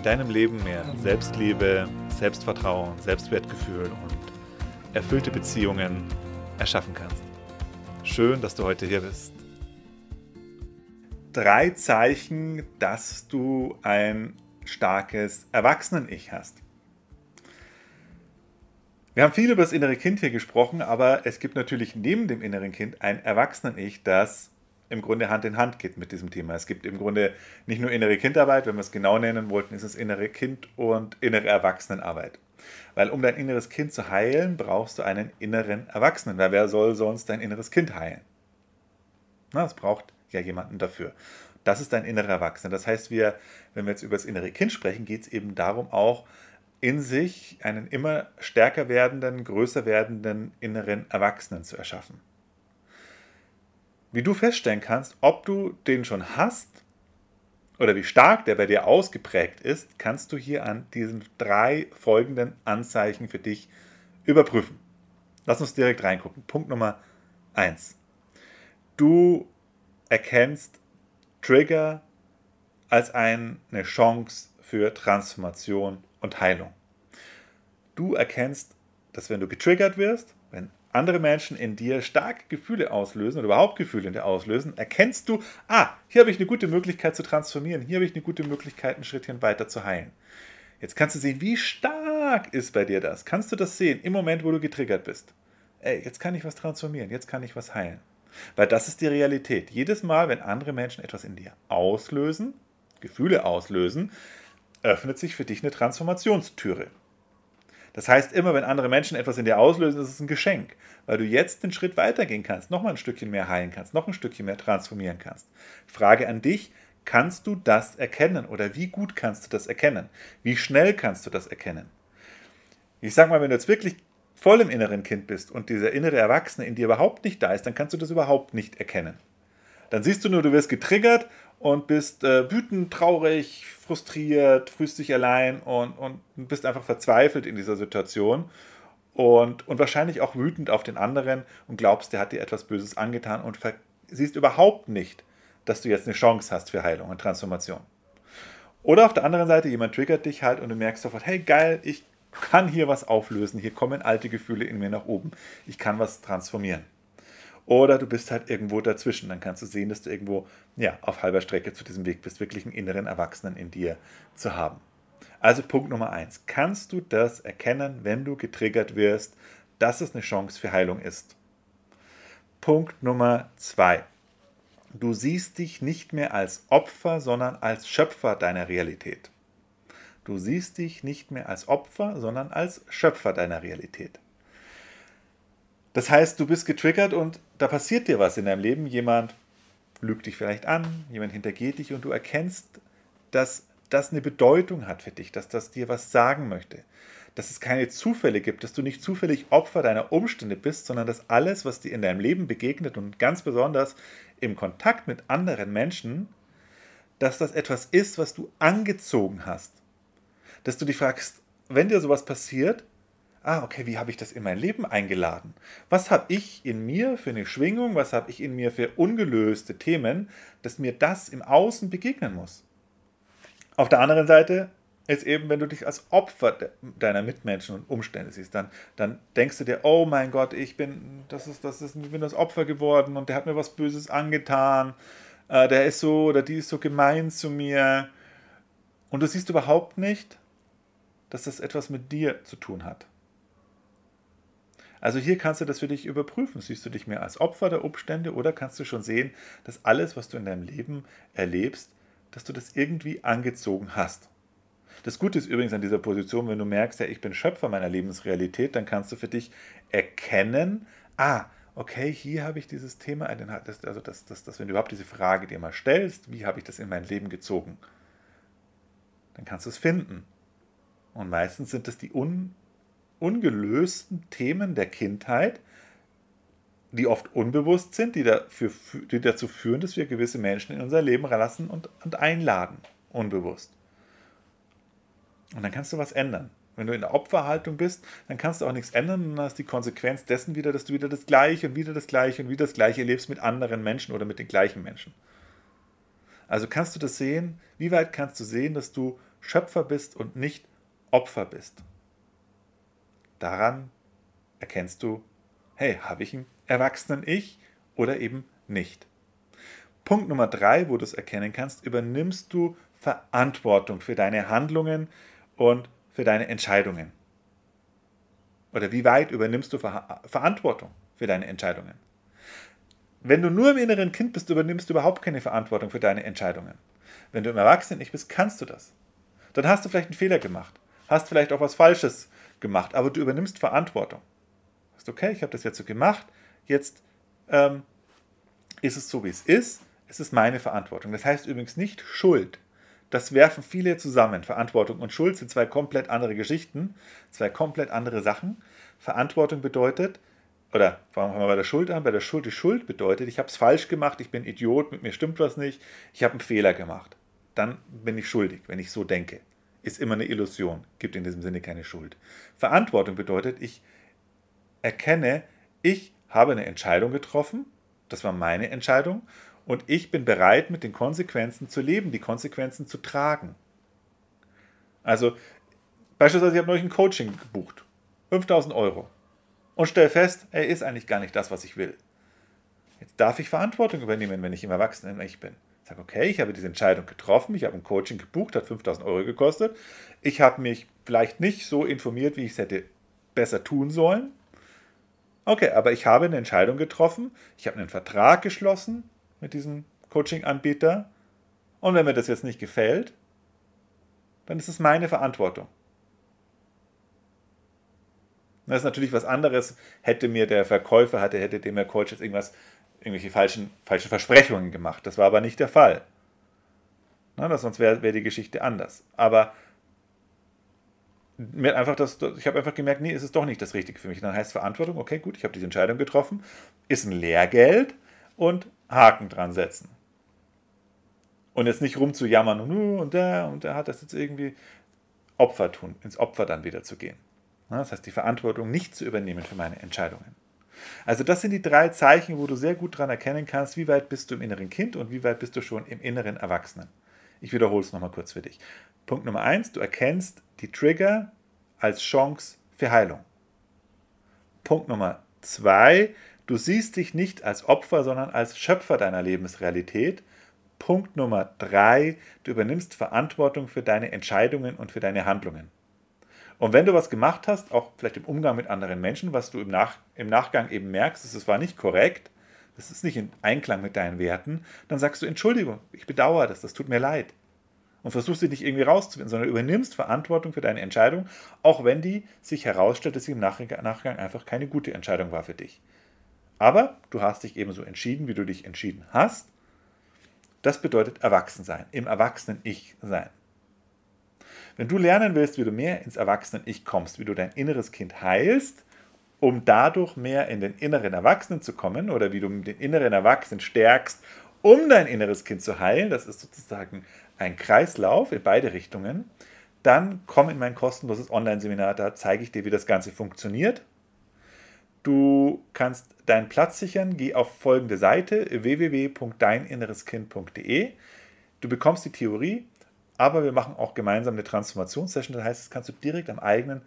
in deinem Leben mehr Selbstliebe, Selbstvertrauen, Selbstwertgefühl und erfüllte Beziehungen erschaffen kannst. Schön, dass du heute hier bist. Drei Zeichen, dass du ein starkes Erwachsenen-Ich hast. Wir haben viel über das innere Kind hier gesprochen, aber es gibt natürlich neben dem inneren Kind ein Erwachsenen-Ich, das im Grunde Hand in Hand geht mit diesem Thema. Es gibt im Grunde nicht nur innere Kindarbeit, wenn wir es genau nennen wollten, ist es innere Kind und innere Erwachsenenarbeit. Weil um dein inneres Kind zu heilen, brauchst du einen inneren Erwachsenen. Weil wer soll sonst dein inneres Kind heilen? Na, es braucht ja jemanden dafür. Das ist dein innerer Erwachsener. Das heißt, wir, wenn wir jetzt über das innere Kind sprechen, geht es eben darum, auch in sich einen immer stärker werdenden, größer werdenden inneren Erwachsenen zu erschaffen wie du feststellen kannst, ob du den schon hast oder wie stark der bei dir ausgeprägt ist, kannst du hier an diesen drei folgenden Anzeichen für dich überprüfen. Lass uns direkt reingucken. Punkt Nummer eins: Du erkennst Trigger als eine Chance für Transformation und Heilung. Du erkennst, dass wenn du getriggert wirst, wenn andere Menschen in dir starke Gefühle auslösen oder überhaupt Gefühle in dir auslösen, erkennst du, ah, hier habe ich eine gute Möglichkeit zu transformieren, hier habe ich eine gute Möglichkeit, ein Schrittchen weiter zu heilen. Jetzt kannst du sehen, wie stark ist bei dir das. Kannst du das sehen im Moment, wo du getriggert bist? Ey, jetzt kann ich was transformieren, jetzt kann ich was heilen. Weil das ist die Realität. Jedes Mal, wenn andere Menschen etwas in dir auslösen, Gefühle auslösen, öffnet sich für dich eine Transformationstüre. Das heißt, immer wenn andere Menschen etwas in dir auslösen, ist es ein Geschenk, weil du jetzt den Schritt weitergehen kannst, nochmal ein Stückchen mehr heilen kannst, noch ein Stückchen mehr transformieren kannst. Frage an dich, kannst du das erkennen oder wie gut kannst du das erkennen? Wie schnell kannst du das erkennen? Ich sag mal, wenn du jetzt wirklich voll im inneren Kind bist und dieser innere Erwachsene in dir überhaupt nicht da ist, dann kannst du das überhaupt nicht erkennen. Dann siehst du nur, du wirst getriggert und bist äh, wütend, traurig, frustriert, fühlst dich allein und, und bist einfach verzweifelt in dieser Situation und, und wahrscheinlich auch wütend auf den anderen und glaubst, der hat dir etwas Böses angetan und siehst überhaupt nicht, dass du jetzt eine Chance hast für Heilung und Transformation. Oder auf der anderen Seite, jemand triggert dich halt und du merkst sofort, hey geil, ich kann hier was auflösen, hier kommen alte Gefühle in mir nach oben, ich kann was transformieren. Oder du bist halt irgendwo dazwischen. Dann kannst du sehen, dass du irgendwo ja, auf halber Strecke zu diesem Weg bist, wirklich einen inneren Erwachsenen in dir zu haben. Also Punkt Nummer eins. Kannst du das erkennen, wenn du getriggert wirst, dass es eine Chance für Heilung ist? Punkt Nummer zwei. Du siehst dich nicht mehr als Opfer, sondern als Schöpfer deiner Realität. Du siehst dich nicht mehr als Opfer, sondern als Schöpfer deiner Realität. Das heißt, du bist getriggert und da passiert dir was in deinem Leben. Jemand lügt dich vielleicht an, jemand hintergeht dich und du erkennst, dass das eine Bedeutung hat für dich, dass das dir was sagen möchte. Dass es keine Zufälle gibt, dass du nicht zufällig Opfer deiner Umstände bist, sondern dass alles, was dir in deinem Leben begegnet und ganz besonders im Kontakt mit anderen Menschen, dass das etwas ist, was du angezogen hast. Dass du dich fragst, wenn dir sowas passiert, ah, okay, wie habe ich das in mein Leben eingeladen? Was habe ich in mir für eine Schwingung? Was habe ich in mir für ungelöste Themen, dass mir das im Außen begegnen muss? Auf der anderen Seite ist eben, wenn du dich als Opfer deiner Mitmenschen und Umstände siehst, dann, dann denkst du dir, oh mein Gott, ich bin das, ist, das, ist, ich bin das Opfer geworden und der hat mir was Böses angetan, äh, der ist so oder die ist so gemein zu mir. Und du siehst überhaupt nicht, dass das etwas mit dir zu tun hat. Also hier kannst du das für dich überprüfen. Siehst du dich mehr als Opfer der Umstände oder kannst du schon sehen, dass alles, was du in deinem Leben erlebst, dass du das irgendwie angezogen hast. Das Gute ist übrigens an dieser Position, wenn du merkst, ja, ich bin Schöpfer meiner Lebensrealität, dann kannst du für dich erkennen, ah, okay, hier habe ich dieses Thema, also das, das, das, wenn du überhaupt diese Frage dir mal stellst, wie habe ich das in mein Leben gezogen, dann kannst du es finden. Und meistens sind es die un, ungelösten Themen der Kindheit, die oft unbewusst sind, die, dafür, die dazu führen, dass wir gewisse Menschen in unser Leben lassen und, und einladen, unbewusst. Und dann kannst du was ändern. Wenn du in der Opferhaltung bist, dann kannst du auch nichts ändern und dann hast die Konsequenz dessen wieder, dass du wieder das Gleiche und wieder das Gleiche und wieder das Gleiche erlebst mit anderen Menschen oder mit den gleichen Menschen. Also kannst du das sehen, wie weit kannst du sehen, dass du Schöpfer bist und nicht Opfer bist. Daran erkennst du, hey, habe ich einen erwachsenen Ich oder eben nicht. Punkt Nummer drei, wo du es erkennen kannst, übernimmst du Verantwortung für deine Handlungen und für deine Entscheidungen. Oder wie weit übernimmst du Ver Verantwortung für deine Entscheidungen? Wenn du nur im inneren Kind bist, übernimmst du überhaupt keine Verantwortung für deine Entscheidungen. Wenn du im Erwachsenen nicht bist, kannst du das. Dann hast du vielleicht einen Fehler gemacht, hast vielleicht auch was Falsches gemacht, aber du übernimmst Verantwortung. Du sagst, okay, ich habe das jetzt so gemacht, jetzt ähm, ist es so, wie es ist, es ist meine Verantwortung. Das heißt übrigens nicht Schuld. Das werfen viele zusammen. Verantwortung und Schuld sind zwei komplett andere Geschichten, zwei komplett andere Sachen. Verantwortung bedeutet, oder fangen wir mal bei der Schuld an, bei der Schuld, die Schuld bedeutet, ich habe es falsch gemacht, ich bin Idiot, mit mir stimmt was nicht, ich habe einen Fehler gemacht. Dann bin ich schuldig, wenn ich so denke. Ist immer eine Illusion, gibt in diesem Sinne keine Schuld. Verantwortung bedeutet, ich erkenne, ich habe eine Entscheidung getroffen, das war meine Entscheidung, und ich bin bereit, mit den Konsequenzen zu leben, die Konsequenzen zu tragen. Also, beispielsweise, ich habe neulich ein Coaching gebucht, 5000 Euro, und stelle fest, er ist eigentlich gar nicht das, was ich will. Jetzt darf ich Verantwortung übernehmen, wenn ich im Erwachsenen ich bin. Sage, okay, ich habe diese Entscheidung getroffen, ich habe ein Coaching gebucht, hat 5000 Euro gekostet. Ich habe mich vielleicht nicht so informiert, wie ich es hätte besser tun sollen. Okay, aber ich habe eine Entscheidung getroffen, ich habe einen Vertrag geschlossen mit diesem Coaching-Anbieter und wenn mir das jetzt nicht gefällt, dann ist es meine Verantwortung. Das ist natürlich was anderes, hätte mir der Verkäufer, hatte, hätte dem der Coach jetzt irgendwas, irgendwelche falschen, falschen Versprechungen gemacht. Das war aber nicht der Fall. Na, sonst wäre wär die Geschichte anders. Aber mir einfach das, ich habe einfach gemerkt, nee, es ist doch nicht das Richtige für mich. dann heißt Verantwortung, okay, gut, ich habe diese Entscheidung getroffen, ist ein Lehrgeld und Haken dran setzen. Und jetzt nicht rumzujammern und, und der und der hat das jetzt irgendwie Opfer tun, ins Opfer dann wieder zu gehen. Das heißt, die Verantwortung nicht zu übernehmen für meine Entscheidungen. Also das sind die drei Zeichen, wo du sehr gut daran erkennen kannst, wie weit bist du im inneren Kind und wie weit bist du schon im inneren Erwachsenen. Ich wiederhole es nochmal kurz für dich. Punkt Nummer eins, du erkennst die Trigger als Chance für Heilung. Punkt Nummer zwei, du siehst dich nicht als Opfer, sondern als Schöpfer deiner Lebensrealität. Punkt Nummer drei, du übernimmst Verantwortung für deine Entscheidungen und für deine Handlungen. Und wenn du was gemacht hast, auch vielleicht im Umgang mit anderen Menschen, was du im, Nach im Nachgang eben merkst, es war nicht korrekt, das ist nicht in Einklang mit deinen Werten, dann sagst du Entschuldigung, ich bedauere das, das tut mir leid. Und versuchst dich nicht irgendwie rauszufinden, sondern übernimmst Verantwortung für deine Entscheidung, auch wenn die sich herausstellt, dass sie im Nachgang einfach keine gute Entscheidung war für dich. Aber du hast dich ebenso entschieden, wie du dich entschieden hast. Das bedeutet Erwachsensein, im Erwachsenen-Ich sein. Wenn du lernen willst, wie du mehr ins Erwachsenen-Ich kommst, wie du dein inneres Kind heilst, um dadurch mehr in den inneren Erwachsenen zu kommen oder wie du den inneren Erwachsenen stärkst, um dein inneres Kind zu heilen, das ist sozusagen ein Kreislauf in beide Richtungen, dann komm in mein kostenloses Online-Seminar, da zeige ich dir, wie das Ganze funktioniert. Du kannst deinen Platz sichern, geh auf folgende Seite www.deininnereskind.de. Du bekommst die Theorie, aber wir machen auch gemeinsam eine Transformationssession. Das heißt, das kannst du direkt am eigenen,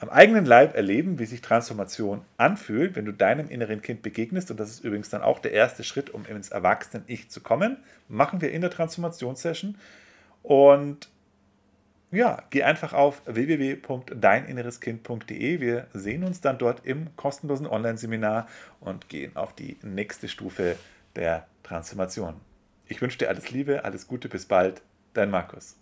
am eigenen Leib erleben, wie sich Transformation anfühlt, wenn du deinem inneren Kind begegnest. Und das ist übrigens dann auch der erste Schritt, um ins Erwachsenen-Ich zu kommen. Machen wir in der Transformationssession. Und ja, geh einfach auf www.deininnereskind.de. Wir sehen uns dann dort im kostenlosen Online-Seminar und gehen auf die nächste Stufe der Transformation. Ich wünsche dir alles Liebe, alles Gute, bis bald. Dein Markus.